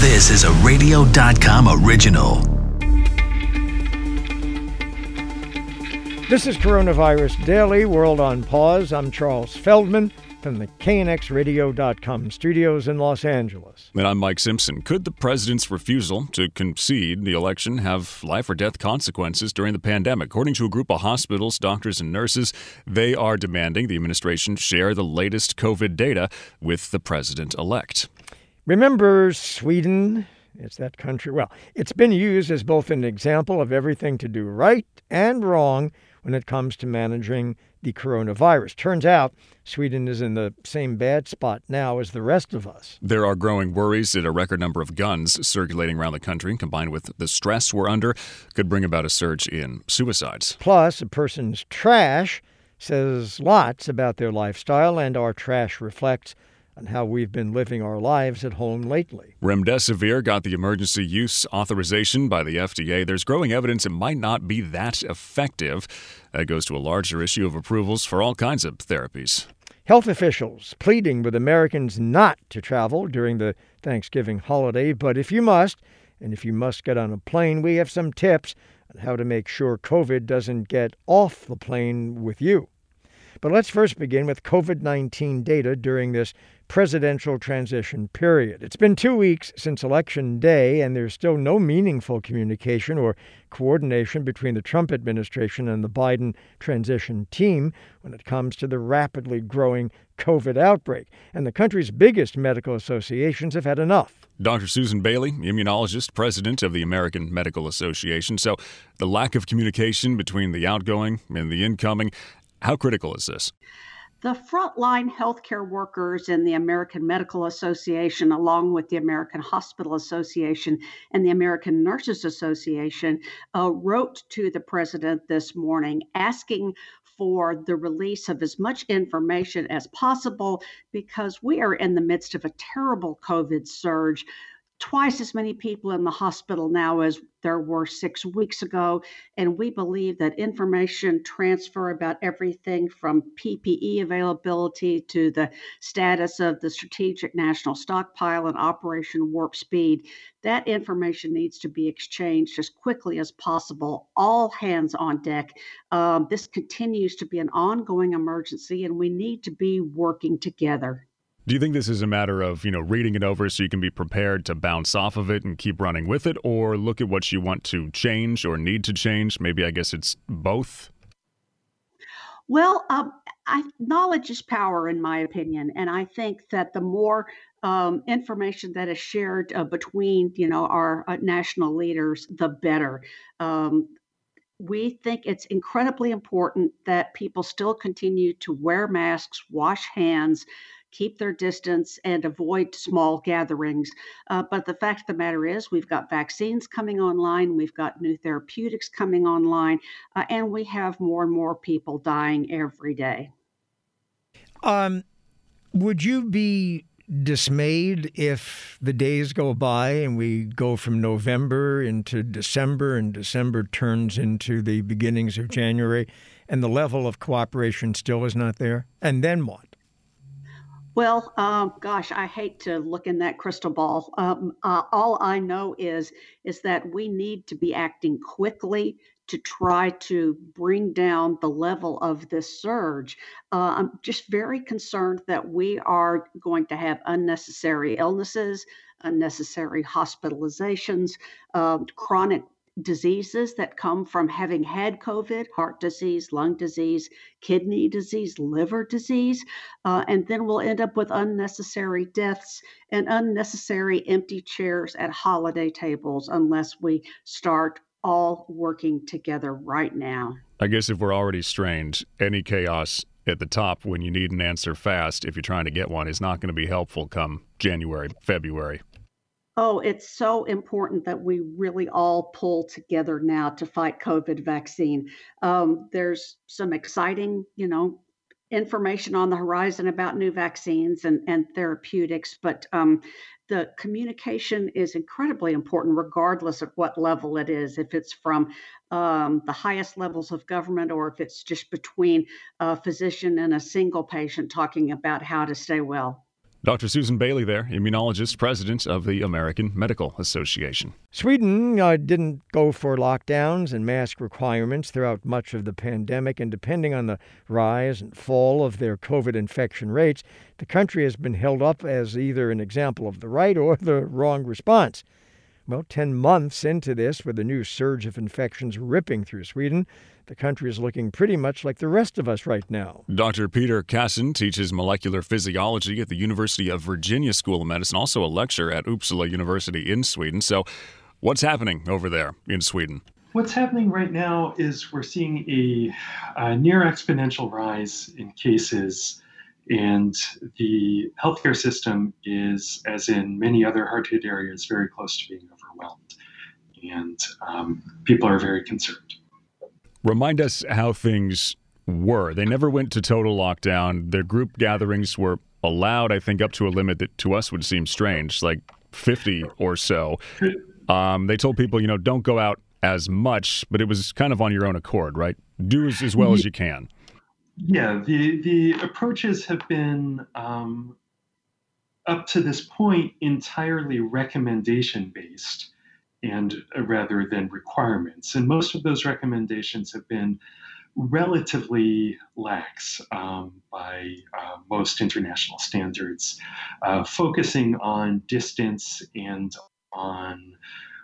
This is a radio.com original. This is Coronavirus Daily World on Pause. I'm Charles Feldman from the KNXRadio.com studios in Los Angeles. And I'm Mike Simpson. Could the president's refusal to concede the election have life or death consequences during the pandemic? According to a group of hospitals, doctors, and nurses, they are demanding the administration share the latest COVID data with the president elect. Remember Sweden? It's that country. Well, it's been used as both an example of everything to do right and wrong when it comes to managing the coronavirus. Turns out Sweden is in the same bad spot now as the rest of us. There are growing worries that a record number of guns circulating around the country, combined with the stress we're under, could bring about a surge in suicides. Plus, a person's trash says lots about their lifestyle, and our trash reflects on how we've been living our lives at home lately. Remdesivir got the emergency use authorization by the FDA. There's growing evidence it might not be that effective. That goes to a larger issue of approvals for all kinds of therapies. Health officials pleading with Americans not to travel during the Thanksgiving holiday, but if you must, and if you must get on a plane, we have some tips on how to make sure COVID doesn't get off the plane with you. But let's first begin with COVID 19 data during this presidential transition period. It's been two weeks since Election Day, and there's still no meaningful communication or coordination between the Trump administration and the Biden transition team when it comes to the rapidly growing COVID outbreak. And the country's biggest medical associations have had enough. Dr. Susan Bailey, immunologist, president of the American Medical Association. So, the lack of communication between the outgoing and the incoming, how critical is this? the frontline healthcare workers in the American Medical Association, along with the American Hospital Association and the American Nurses Association, uh, wrote to the president this morning asking for the release of as much information as possible because we are in the midst of a terrible COVID surge twice as many people in the hospital now as there were six weeks ago. And we believe that information transfer about everything from PPE availability to the status of the Strategic National Stockpile and Operation Warp Speed, that information needs to be exchanged as quickly as possible. All hands on deck. Um, this continues to be an ongoing emergency, and we need to be working together. Do you think this is a matter of, you know, reading it over so you can be prepared to bounce off of it and keep running with it or look at what you want to change or need to change? Maybe I guess it's both. Well, um, I, knowledge is power, in my opinion, and I think that the more um, information that is shared uh, between, you know, our uh, national leaders, the better. Um, we think it's incredibly important that people still continue to wear masks, wash hands, keep their distance, and avoid small gatherings. Uh, but the fact of the matter is, we've got vaccines coming online, we've got new therapeutics coming online, uh, and we have more and more people dying every day. Um, would you be dismayed if the days go by and we go from November into December and December turns into the beginnings of January and the level of cooperation still is not there? And then what? Well, um, gosh, I hate to look in that crystal ball. Um, uh, all I know is is that we need to be acting quickly to try to bring down the level of this surge. Uh, I'm just very concerned that we are going to have unnecessary illnesses, unnecessary hospitalizations, uh, chronic diseases that come from having had COVID heart disease, lung disease, kidney disease, liver disease. Uh, and then we'll end up with unnecessary deaths and unnecessary empty chairs at holiday tables unless we start all working together right now. I guess if we're already strained, any chaos at the top when you need an answer fast, if you're trying to get one, is not going to be helpful come January, February. Oh, it's so important that we really all pull together now to fight COVID vaccine. Um, there's some exciting, you know, information on the horizon about new vaccines and, and therapeutics, but um, the communication is incredibly important, regardless of what level it is. If it's from um, the highest levels of government or if it's just between a physician and a single patient talking about how to stay well. Dr. Susan Bailey there, immunologist, president of the American Medical Association. Sweden uh, didn't go for lockdowns and mask requirements throughout much of the pandemic, and depending on the rise and fall of their COVID infection rates, the country has been held up as either an example of the right or the wrong response. Well, 10 months into this, with a new surge of infections ripping through Sweden, the country is looking pretty much like the rest of us right now. Dr. Peter Kasson teaches molecular physiology at the University of Virginia School of Medicine, also a lecturer at Uppsala University in Sweden. So, what's happening over there in Sweden? What's happening right now is we're seeing a, a near exponential rise in cases and the healthcare system is, as in many other hard hit areas, very close to being overwhelmed. And um, people are very concerned. Remind us how things were. They never went to total lockdown. Their group gatherings were allowed, I think, up to a limit that to us would seem strange, like 50 or so. Um, they told people, you know, don't go out as much, but it was kind of on your own accord, right? Do as, as well as you can. Yeah, the the approaches have been um, up to this point entirely recommendation based, and uh, rather than requirements. And most of those recommendations have been relatively lax um, by uh, most international standards, uh, focusing on distance and on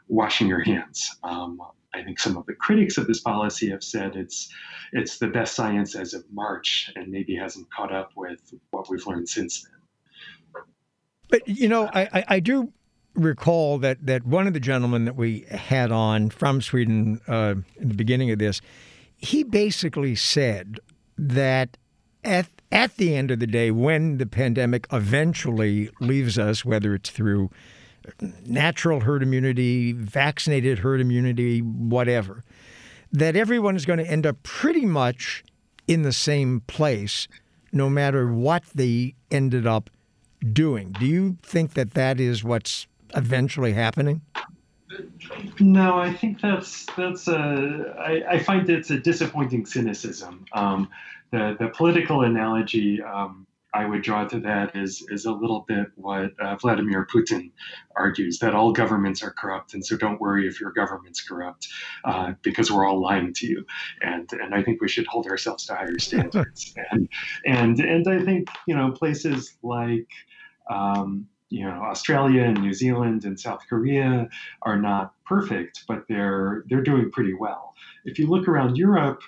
washing your hands. Um, I think some of the critics of this policy have said it's it's the best science as of March, and maybe hasn't caught up with what we've learned since then. But you know, I, I do recall that that one of the gentlemen that we had on from Sweden uh, in the beginning of this, he basically said that at at the end of the day, when the pandemic eventually leaves us, whether it's through natural herd immunity, vaccinated herd immunity, whatever, that everyone is going to end up pretty much in the same place no matter what they ended up doing. Do you think that that is what's eventually happening? No, I think that's that's a. I, I find it's a disappointing cynicism. Um, the the political analogy um, I would draw to that is is a little bit what uh, Vladimir Putin argues that all governments are corrupt, and so don't worry if your government's corrupt, uh, because we're all lying to you. And and I think we should hold ourselves to higher standards. and and and I think you know places like. Um, you know Australia and New Zealand and South Korea are not perfect, but they're they're doing pretty well. If you look around Europe,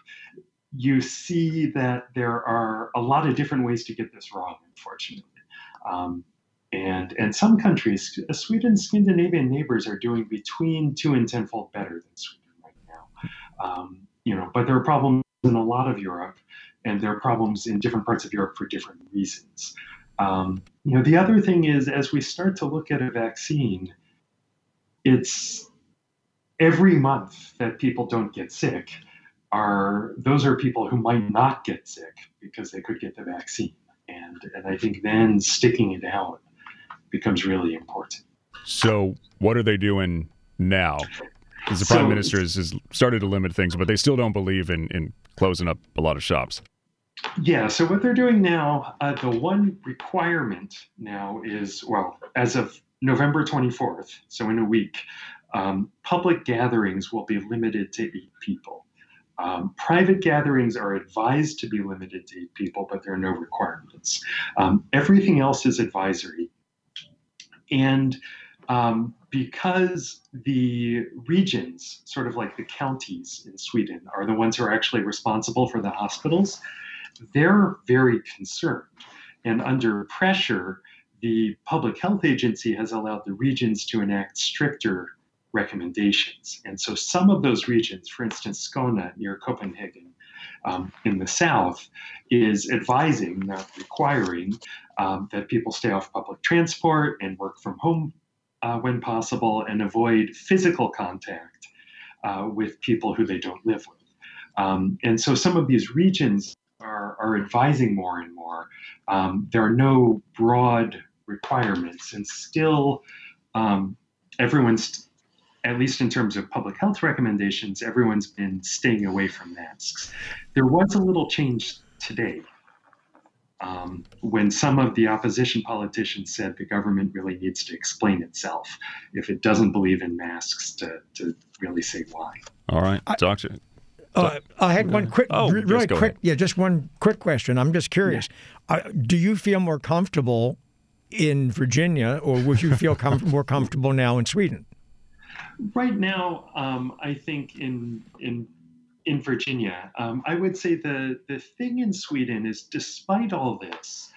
you see that there are a lot of different ways to get this wrong, unfortunately. Um, and, and some countries, Sweden's Scandinavian neighbors are doing between two and tenfold better than Sweden right now. Um, you know, but there are problems in a lot of Europe, and there are problems in different parts of Europe for different reasons. Um, you know, the other thing is, as we start to look at a vaccine, it's every month that people don't get sick are those are people who might not get sick because they could get the vaccine. And, and I think then sticking it out becomes really important. So, what are they doing now? Because the so, prime minister has, has, started to limit things, but they still don't believe in, in closing up a lot of shops. Yeah, so what they're doing now, uh, the one requirement now is well, as of November 24th, so in a week, um, public gatherings will be limited to eight people. Um, private gatherings are advised to be limited to eight people, but there are no requirements. Um, everything else is advisory. And um, because the regions, sort of like the counties in Sweden, are the ones who are actually responsible for the hospitals, they're very concerned. And under pressure, the public health agency has allowed the regions to enact stricter recommendations. And so some of those regions, for instance, Skåne near Copenhagen um, in the south, is advising, not requiring, um, that people stay off public transport and work from home uh, when possible and avoid physical contact uh, with people who they don't live with. Um, and so some of these regions are, are advising more and more. Um, there are no broad requirements, and still um, everyone's at least in terms of public health recommendations, everyone's been staying away from masks. There was a little change today. um, when some of the opposition politicians said the government really needs to explain itself if it doesn't believe in masks to, to really say why. All right, I, doctor. Uh, I had one quick, Oh, re- really quick, ahead. yeah, just one quick question. I'm just curious. Uh, do you feel more comfortable in Virginia, or would you feel com- more comfortable now in Sweden? Right now, um, I think in in in Virginia, um, I would say the the thing in Sweden is, despite all this,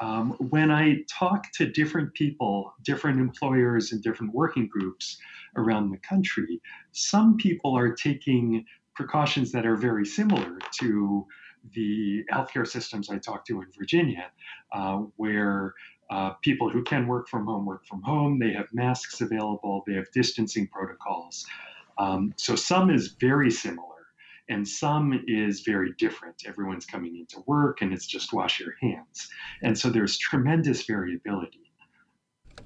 um, when I talk to different people, different employers, and different working groups around the country, some people are taking precautions that are very similar to the healthcare systems I talked to in Virginia, uh, where uh, people who can work from home work from home. They have masks available. They have distancing protocols. Um, so some is very similar, and some is very different. Everyone's coming into work, and it's just wash your hands. And so there's tremendous variability.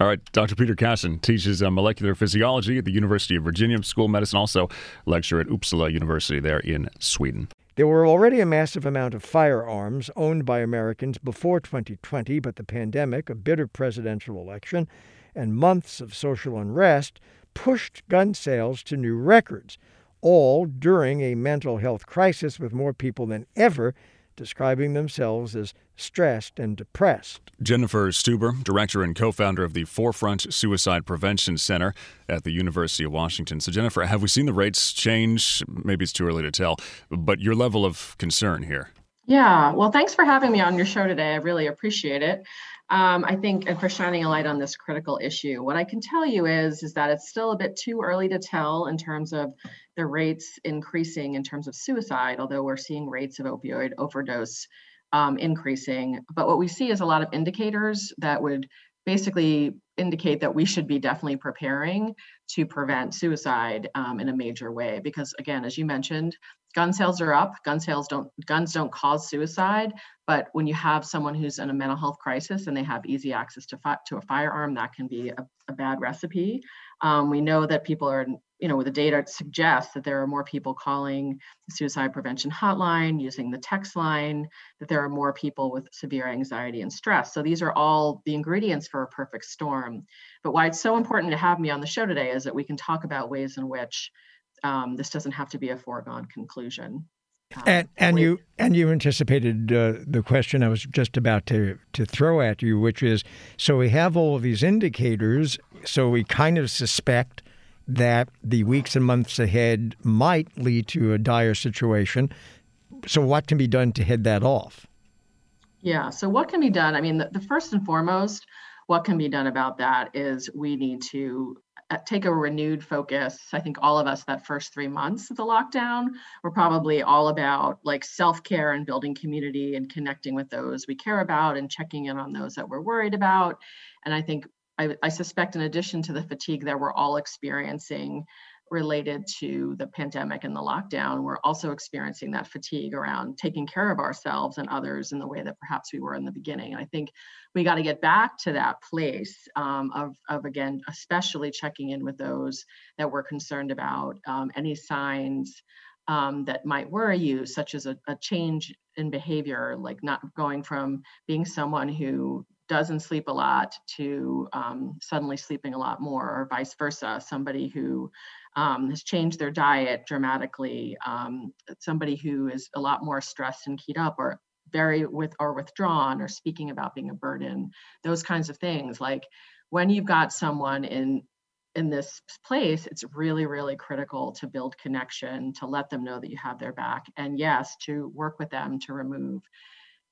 All right, Dr. Peter Kasson teaches uh, molecular physiology at the University of Virginia School of Medicine, also lecturer at Uppsala University there in Sweden. There were already a massive amount of firearms owned by Americans before 2020, but the pandemic, a bitter presidential election, and months of social unrest pushed gun sales to new records, all during a mental health crisis with more people than ever describing themselves as stressed and depressed. Jennifer Stuber, director and co founder of the Forefront Suicide Prevention Center at the University of Washington. So, Jennifer, have we seen the rates change? Maybe it's too early to tell, but your level of concern here. Yeah, well, thanks for having me on your show today. I really appreciate it. Um, I think, and for shining a light on this critical issue. What I can tell you is, is that it's still a bit too early to tell in terms of the rates increasing in terms of suicide, although we're seeing rates of opioid overdose um, increasing. But what we see is a lot of indicators that would basically indicate that we should be definitely preparing to prevent suicide um, in a major way. Because again, as you mentioned, gun sales are up. Gun sales don't guns don't cause suicide, but when you have someone who's in a mental health crisis and they have easy access to fi- to a firearm, that can be a, a bad recipe. Um, we know that people are, you know, the data suggests that there are more people calling the suicide prevention hotline, using the text line, that there are more people with severe anxiety and stress. So these are all the ingredients for a perfect storm. But why it's so important to have me on the show today is that we can talk about ways in which um, this doesn't have to be a foregone conclusion. Um, And and you and you anticipated uh, the question I was just about to to throw at you, which is so we have all of these indicators, so we kind of suspect that the weeks and months ahead might lead to a dire situation. So what can be done to head that off? Yeah. So what can be done? I mean, the, the first and foremost, what can be done about that is we need to uh, take a renewed focus. I think all of us that first three months of the lockdown were probably all about like self-care and building community and connecting with those we care about and checking in on those that we're worried about. And I think I, I suspect in addition to the fatigue that we're all experiencing related to the pandemic and the lockdown, we're also experiencing that fatigue around taking care of ourselves and others in the way that perhaps we were in the beginning. And I think we got to get back to that place um, of, of, again, especially checking in with those that we're concerned about, um, any signs um, that might worry you, such as a, a change in behavior, like not going from being someone who doesn't sleep a lot to um, suddenly sleeping a lot more, or vice versa. Somebody who um, has changed their diet dramatically, um, somebody who is a lot more stressed and keyed up, or very with or withdrawn, or speaking about being a burden. Those kinds of things. Like when you've got someone in in this place, it's really, really critical to build connection, to let them know that you have their back, and yes, to work with them to remove,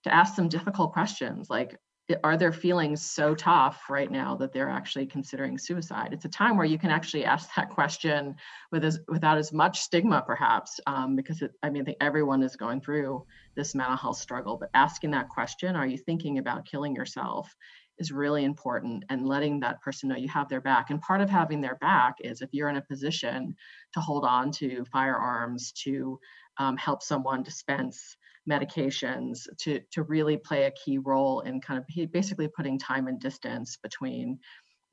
to ask them difficult questions like are their feelings so tough right now that they're actually considering suicide? It's a time where you can actually ask that question with as, without as much stigma, perhaps, um, because it, I mean, I think everyone is going through this mental health struggle. But asking that question, "Are you thinking about killing yourself?" is really important, and letting that person know you have their back. And part of having their back is if you're in a position to hold on to firearms to um, help someone dispense medications to to really play a key role in kind of basically putting time and distance between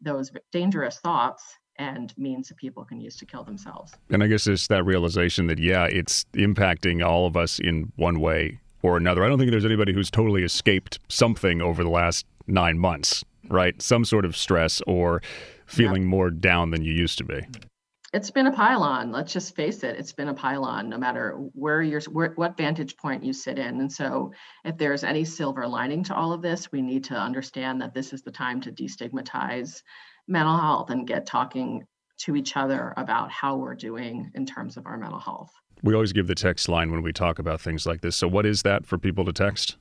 those dangerous thoughts and means that people can use to kill themselves. And I guess it's that realization that, yeah, it's impacting all of us in one way or another. I don't think there's anybody who's totally escaped something over the last nine months, right? Some sort of stress or feeling yeah. more down than you used to be. It's been a pylon. Let's just face it. It's been a pylon, no matter where you're, where, what vantage point you sit in. And so, if there's any silver lining to all of this, we need to understand that this is the time to destigmatize mental health and get talking to each other about how we're doing in terms of our mental health. We always give the text line when we talk about things like this. So, what is that for people to text?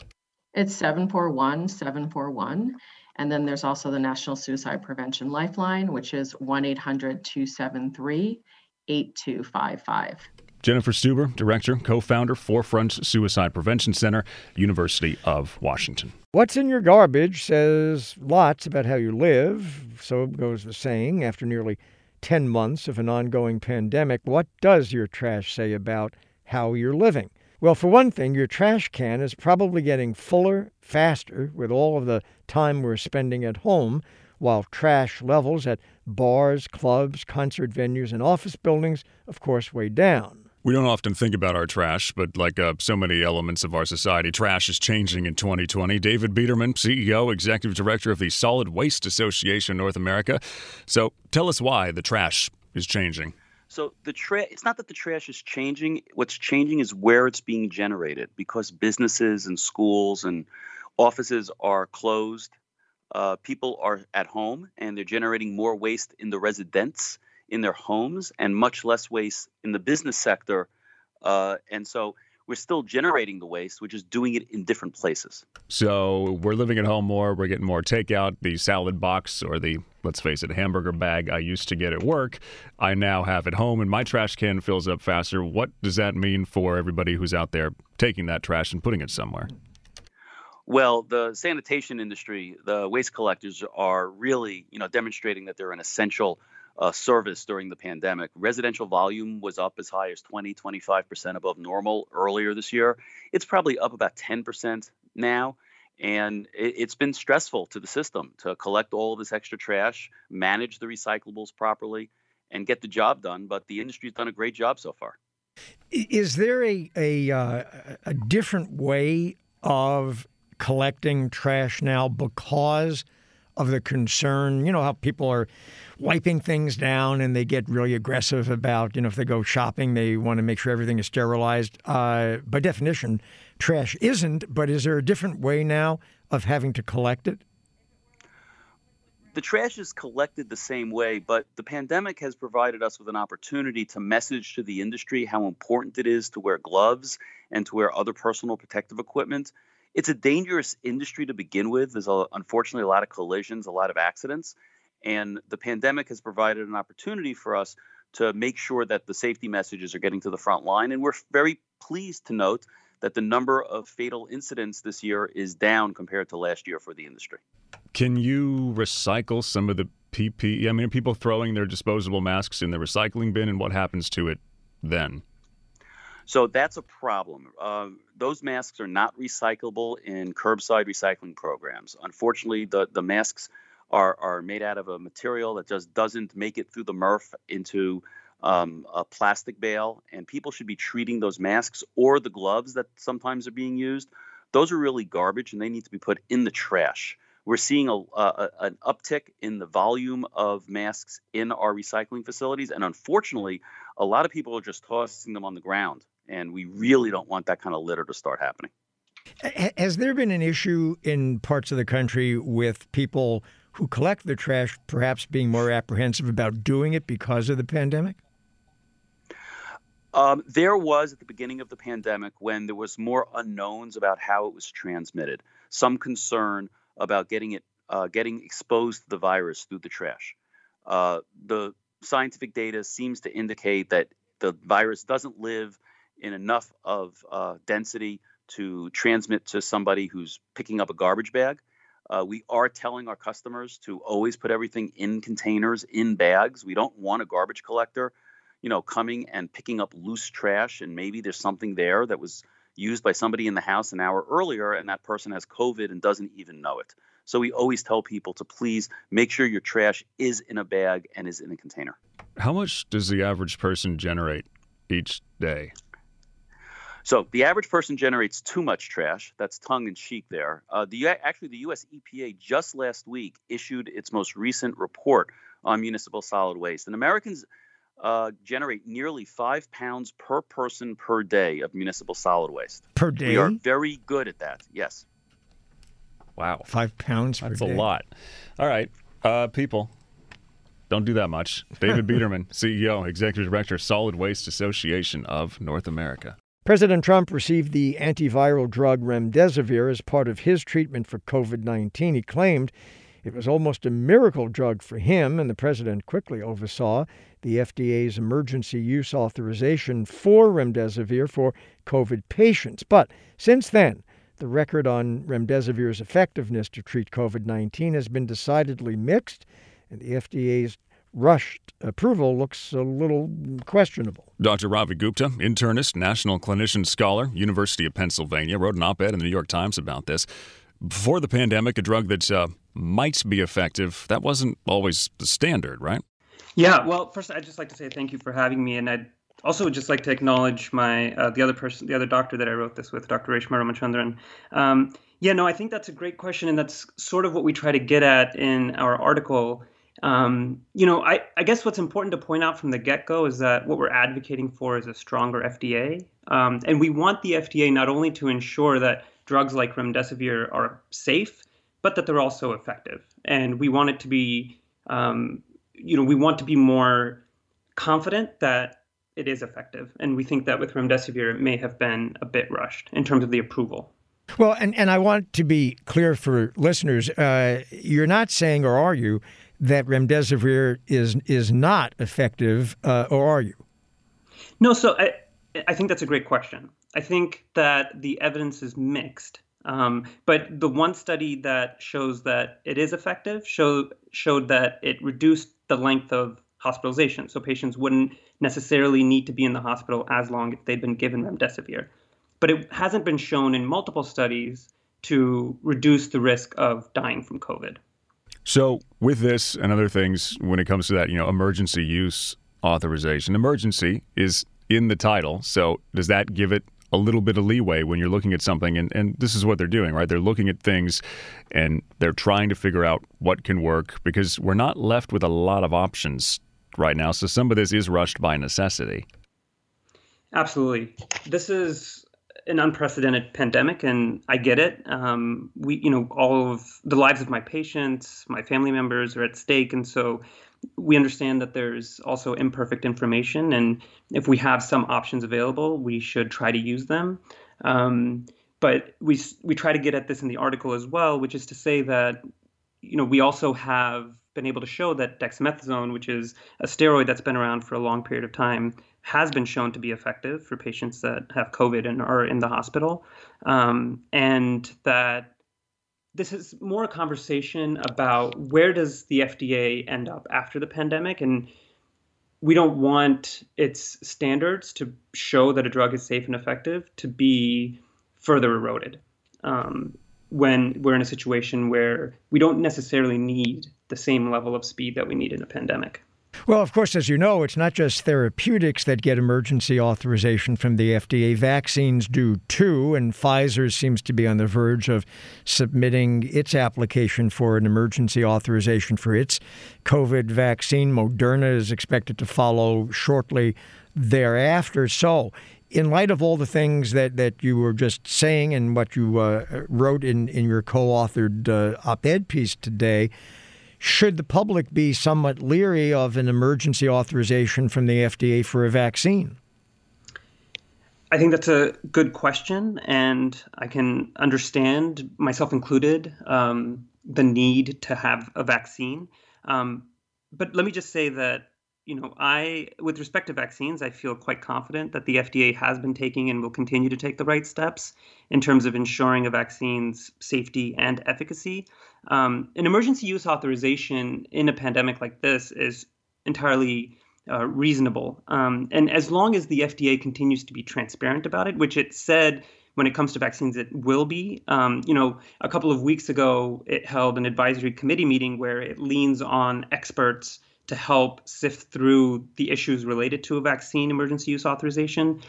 It's 741 741. And then there's also the National Suicide Prevention Lifeline, which is 1 800 273 8255. Jennifer Stuber, Director, Co founder, Forefront Suicide Prevention Center, University of Washington. What's in your garbage says lots about how you live. So goes the saying after nearly 10 months of an ongoing pandemic, what does your trash say about how you're living? Well, for one thing, your trash can is probably getting fuller faster with all of the time we're spending at home, while trash levels at bars, clubs, concert venues, and office buildings, of course, way down. We don't often think about our trash, but like uh, so many elements of our society, trash is changing in 2020. David Biderman, CEO, Executive Director of the Solid Waste Association North America. So tell us why the trash is changing. So the trash it's not that the trash is changing, what's changing is where it's being generated because businesses and schools and offices are closed. Uh, people are at home and they're generating more waste in the residents in their homes and much less waste in the business sector. Uh, and so we're still generating the waste, we're just doing it in different places. So we're living at home more, we're getting more takeout. The salad box or the, let's face it, hamburger bag I used to get at work, I now have at home, and my trash can fills up faster. What does that mean for everybody who's out there taking that trash and putting it somewhere? Well, the sanitation industry, the waste collectors are really, you know, demonstrating that they're an essential uh, service during the pandemic. Residential volume was up as high as 20, 25% above normal earlier this year. It's probably up about 10% now. And it, has been stressful to the system to collect all this extra trash, manage the recyclables properly, and get the job done. But the industry's done a great job so far. Is there a a, uh, a different way of collecting trash now because of the concern? You know how people are wiping things down and they get really aggressive about, you know, if they go shopping, they want to make sure everything is sterilized. Uh, by definition, trash isn't, but is there a different way now of having to collect it? The trash is collected the same way, but the pandemic has provided us with an opportunity to message to the industry how important it is to wear gloves and to wear other personal protective equipment. It's a dangerous industry to begin with. There's a, unfortunately a lot of collisions, a lot of accidents. And the pandemic has provided an opportunity for us to make sure that the safety messages are getting to the front line. And we're very pleased to note that the number of fatal incidents this year is down compared to last year for the industry. Can you recycle some of the PPE? I mean, people throwing their disposable masks in the recycling bin, and what happens to it then? So that's a problem. Uh, those masks are not recyclable in curbside recycling programs. Unfortunately, the, the masks are, are made out of a material that just doesn't make it through the MRF into um, a plastic bale, and people should be treating those masks or the gloves that sometimes are being used. Those are really garbage, and they need to be put in the trash. We're seeing a, a, an uptick in the volume of masks in our recycling facilities, and unfortunately, a lot of people are just tossing them on the ground, and we really don't want that kind of litter to start happening. Has there been an issue in parts of the country with people who collect the trash perhaps being more apprehensive about doing it because of the pandemic? Um, there was at the beginning of the pandemic when there was more unknowns about how it was transmitted, some concern about getting it uh, getting exposed to the virus through the trash. Uh, the scientific data seems to indicate that the virus doesn't live in enough of uh, density to transmit to somebody who's picking up a garbage bag. Uh, we are telling our customers to always put everything in containers, in bags. We don't want a garbage collector, you know, coming and picking up loose trash, and maybe there's something there that was used by somebody in the house an hour earlier, and that person has COVID and doesn't even know it. So we always tell people to please make sure your trash is in a bag and is in a container. How much does the average person generate each day? So the average person generates too much trash. That's tongue in cheek there. Uh, the actually the U.S. EPA just last week issued its most recent report on municipal solid waste, and Americans uh, generate nearly five pounds per person per day of municipal solid waste. Per day. We are very good at that. Yes. Wow. Five pounds That's per a day. lot. All right. Uh, people, don't do that much. David Biderman, CEO, Executive Director, Solid Waste Association of North America. President Trump received the antiviral drug remdesivir as part of his treatment for COVID 19. He claimed it was almost a miracle drug for him, and the president quickly oversaw the FDA's emergency use authorization for remdesivir for COVID patients. But since then, the record on remdesivir's effectiveness to treat COVID 19 has been decidedly mixed, and the FDA's rushed approval looks a little questionable. Dr. Ravi Gupta, internist, national clinician scholar, University of Pennsylvania, wrote an op ed in the New York Times about this. Before the pandemic, a drug that uh, might be effective, that wasn't always the standard, right? Yeah, well, first, I'd just like to say thank you for having me. And I'd also just like to acknowledge my uh, the other person, the other doctor that I wrote this with, Dr. Reshma Ramachandran. Um, yeah, no, I think that's a great question. And that's sort of what we try to get at in our article. Um, you know, I, I guess what's important to point out from the get go is that what we're advocating for is a stronger FDA. Um, and we want the FDA not only to ensure that drugs like remdesivir are safe, but that they're also effective. And we want it to be, um, you know, we want to be more confident that it is effective. And we think that with remdesivir, it may have been a bit rushed in terms of the approval. Well, and, and I want to be clear for listeners uh, you're not saying, or are you, that remdesivir is is not effective, uh, or are you? No, so I, I think that's a great question. I think that the evidence is mixed. Um, but the one study that shows that it is effective show, showed that it reduced the length of hospitalization. So patients wouldn't necessarily need to be in the hospital as long if they'd been given remdesivir. But it hasn't been shown in multiple studies to reduce the risk of dying from COVID. So, with this and other things, when it comes to that, you know, emergency use authorization, emergency is in the title. So, does that give it a little bit of leeway when you're looking at something? And, and this is what they're doing, right? They're looking at things and they're trying to figure out what can work because we're not left with a lot of options right now. So, some of this is rushed by necessity. Absolutely. This is an unprecedented pandemic, and I get it. Um, we, you know, all of the lives of my patients, my family members are at stake, and so we understand that there's also imperfect information, and if we have some options available, we should try to use them. Um, but we we try to get at this in the article as well, which is to say that you know we also have been able to show that dexamethasone, which is a steroid that's been around for a long period of time, has been shown to be effective for patients that have COVID and are in the hospital, um, and that this is more a conversation about where does the FDA end up after the pandemic, and we don't want its standards to show that a drug is safe and effective to be further eroded. Um, when we're in a situation where we don't necessarily need the same level of speed that we need in a pandemic. Well, of course, as you know, it's not just therapeutics that get emergency authorization from the FDA. Vaccines do too, and Pfizer seems to be on the verge of submitting its application for an emergency authorization for its COVID vaccine. Moderna is expected to follow shortly thereafter. So, in light of all the things that, that you were just saying and what you uh, wrote in, in your co authored uh, op ed piece today, should the public be somewhat leery of an emergency authorization from the FDA for a vaccine? I think that's a good question, and I can understand, myself included, um, the need to have a vaccine. Um, but let me just say that you know, I, with respect to vaccines, I feel quite confident that the FDA has been taking and will continue to take the right steps in terms of ensuring a vaccine's safety and efficacy. Um, an emergency use authorization in a pandemic like this is entirely uh, reasonable. Um, and as long as the FDA continues to be transparent about it, which it said when it comes to vaccines, it will be. Um, you know, a couple of weeks ago, it held an advisory committee meeting where it leans on experts to help sift through the issues related to a vaccine emergency use authorization.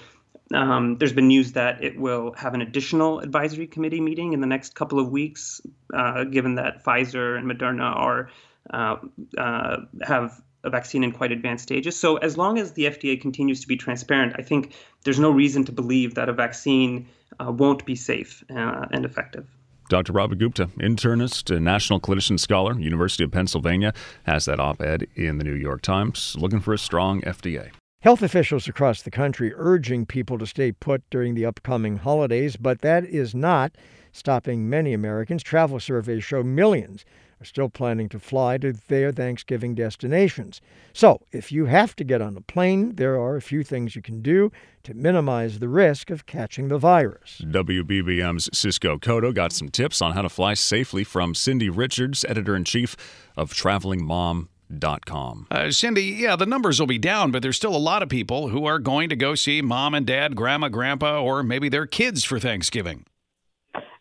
Um, there's been news that it will have an additional advisory committee meeting in the next couple of weeks, uh, given that Pfizer and Moderna are uh, uh, have a vaccine in quite advanced stages. So as long as the FDA continues to be transparent, I think there's no reason to believe that a vaccine uh, won't be safe uh, and effective. Dr. Robert Gupta, internist and national clinician scholar, University of Pennsylvania, has that op ed in the New York Times, looking for a strong FDA. Health officials across the country urging people to stay put during the upcoming holidays, but that is not stopping many Americans. Travel surveys show millions are still planning to fly to their Thanksgiving destinations. So, if you have to get on a plane, there are a few things you can do to minimize the risk of catching the virus. WBBM's Cisco Cotto got some tips on how to fly safely from Cindy Richards, editor in chief of TravelingMom.com. Uh, Cindy, yeah, the numbers will be down, but there's still a lot of people who are going to go see mom and dad, grandma, grandpa, or maybe their kids for Thanksgiving.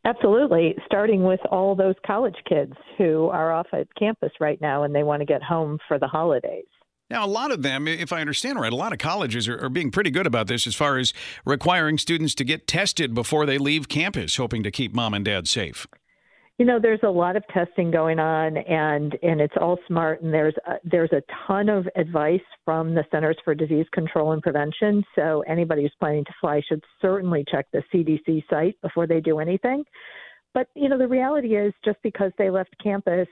Absolutely. Starting with all those college kids who are off at campus right now and they want to get home for the holidays. Now, a lot of them, if I understand right, a lot of colleges are, are, being pretty good about this as far as requiring students to get tested before they leave campus, hoping to keep mom and dad safe. You know, there's a lot of testing going on, and and it's all smart. And there's a, there's a ton of advice from the Centers for Disease Control and Prevention. So anybody who's planning to fly should certainly check the CDC site before they do anything. But you know, the reality is, just because they left campus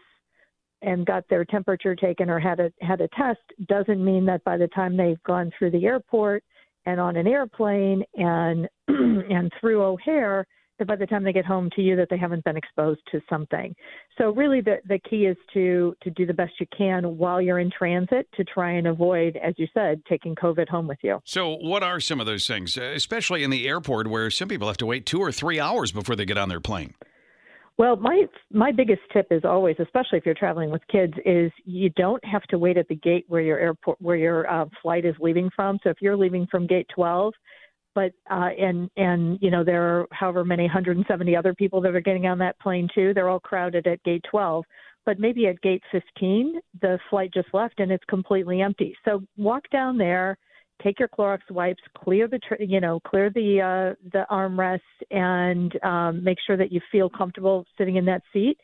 and got their temperature taken or had a had a test doesn't mean that by the time they've gone through the airport and on an airplane and and through O'Hare that by the time they get home to you that they haven't been exposed to something. So really the the key is to to do the best you can while you're in transit to try and avoid as you said taking COVID home with you. So what are some of those things especially in the airport where some people have to wait 2 or 3 hours before they get on their plane? Well, my my biggest tip is always, especially if you're traveling with kids, is you don't have to wait at the gate where your airport where your uh, flight is leaving from. So if you're leaving from gate 12, but uh, and and you know there are however many 170 other people that are getting on that plane too. They're all crowded at gate 12, but maybe at gate 15 the flight just left and it's completely empty. So walk down there, take your Clorox wipes, clear the you know clear the uh, the armrests, and um, make sure that you feel comfortable sitting in that seat.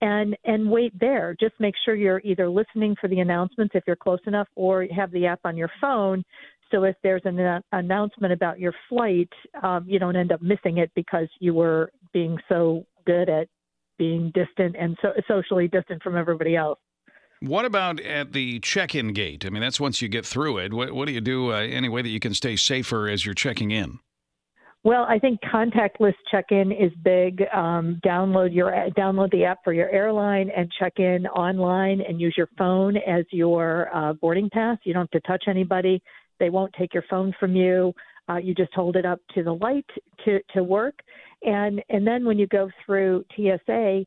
And, and wait there. Just make sure you're either listening for the announcements if you're close enough, or have the app on your phone so if there's an uh, announcement about your flight, um, you don't end up missing it because you were being so good at being distant and so socially distant from everybody else. What about at the check-in gate? I mean, that's once you get through it. What, what do you do uh, any way that you can stay safer as you're checking in? Well, I think contactless check-in is big. Um, download your download the app for your airline and check in online, and use your phone as your uh, boarding pass. You don't have to touch anybody. They won't take your phone from you. Uh, you just hold it up to the light to, to work. And, and then when you go through TSA,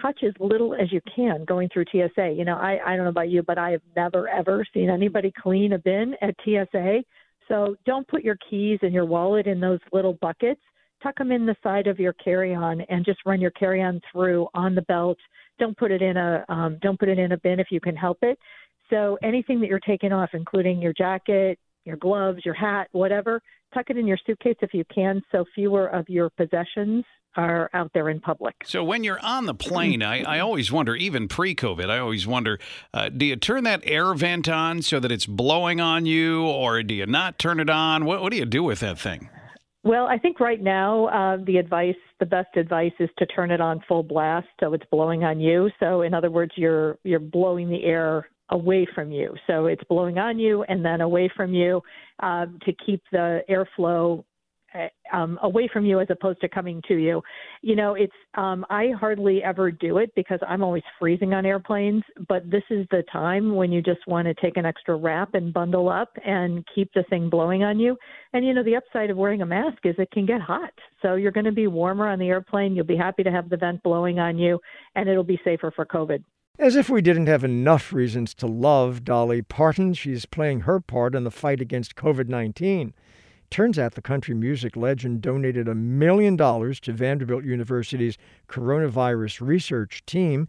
touch as little as you can going through TSA. You know, I, I don't know about you, but I have never, ever seen anybody clean a bin at TSA. So don't put your keys and your wallet in those little buckets. Tuck them in the side of your carry-on and just run your carry-on through on the belt. Don't put it in a um, don't put it in a bin if you can help it. So anything that you're taking off, including your jacket, your gloves, your hat, whatever, tuck it in your suitcase if you can, so fewer of your possessions are out there in public. So when you're on the plane, I, I always wonder, even pre-COVID, I always wonder, uh, do you turn that air vent on so that it's blowing on you, or do you not turn it on? What, what do you do with that thing? Well, I think right now uh, the advice, the best advice, is to turn it on full blast so it's blowing on you. So in other words, you're you're blowing the air away from you. So it's blowing on you and then away from you um, to keep the airflow uh, um, away from you as opposed to coming to you. You know, it's um, I hardly ever do it because I'm always freezing on airplanes. But this is the time when you just want to take an extra wrap and bundle up and keep the thing blowing on you. And you know, the upside of wearing a mask is it can get hot. So you're going to be warmer on the airplane. You'll be happy to have the vent blowing on you, and it'll be safer for COVID. As if we didn't have enough reasons to love Dolly Parton, she's playing her part in the fight against COVID 19. Turns out the country music legend donated a million dollars to Vanderbilt University's coronavirus research team.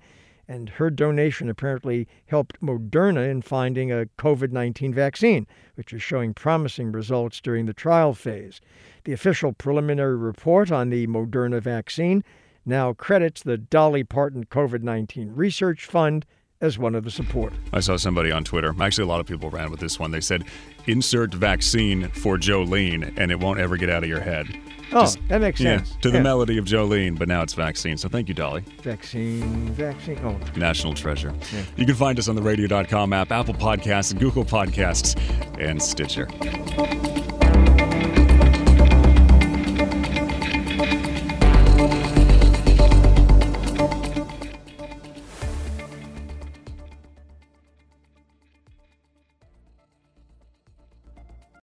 and her donation apparently helped Moderna in finding a COVID 19 vaccine, which is showing promising results during the trial phase. The official preliminary report on the Moderna vaccine now credits the Dolly Parton COVID 19 Research Fund as one of the support. I saw somebody on Twitter. Actually, a lot of people ran with this one. They said, insert vaccine for Jolene, and it won't ever get out of your head. Oh, Just, that makes sense. Yeah, to the yeah. melody of Jolene, but now it's vaccine. So thank you, Dolly. Vaccine, vaccine. Oh. National treasure. Yeah. You can find us on the radio.com app, Apple Podcasts, Google Podcasts, and Stitcher.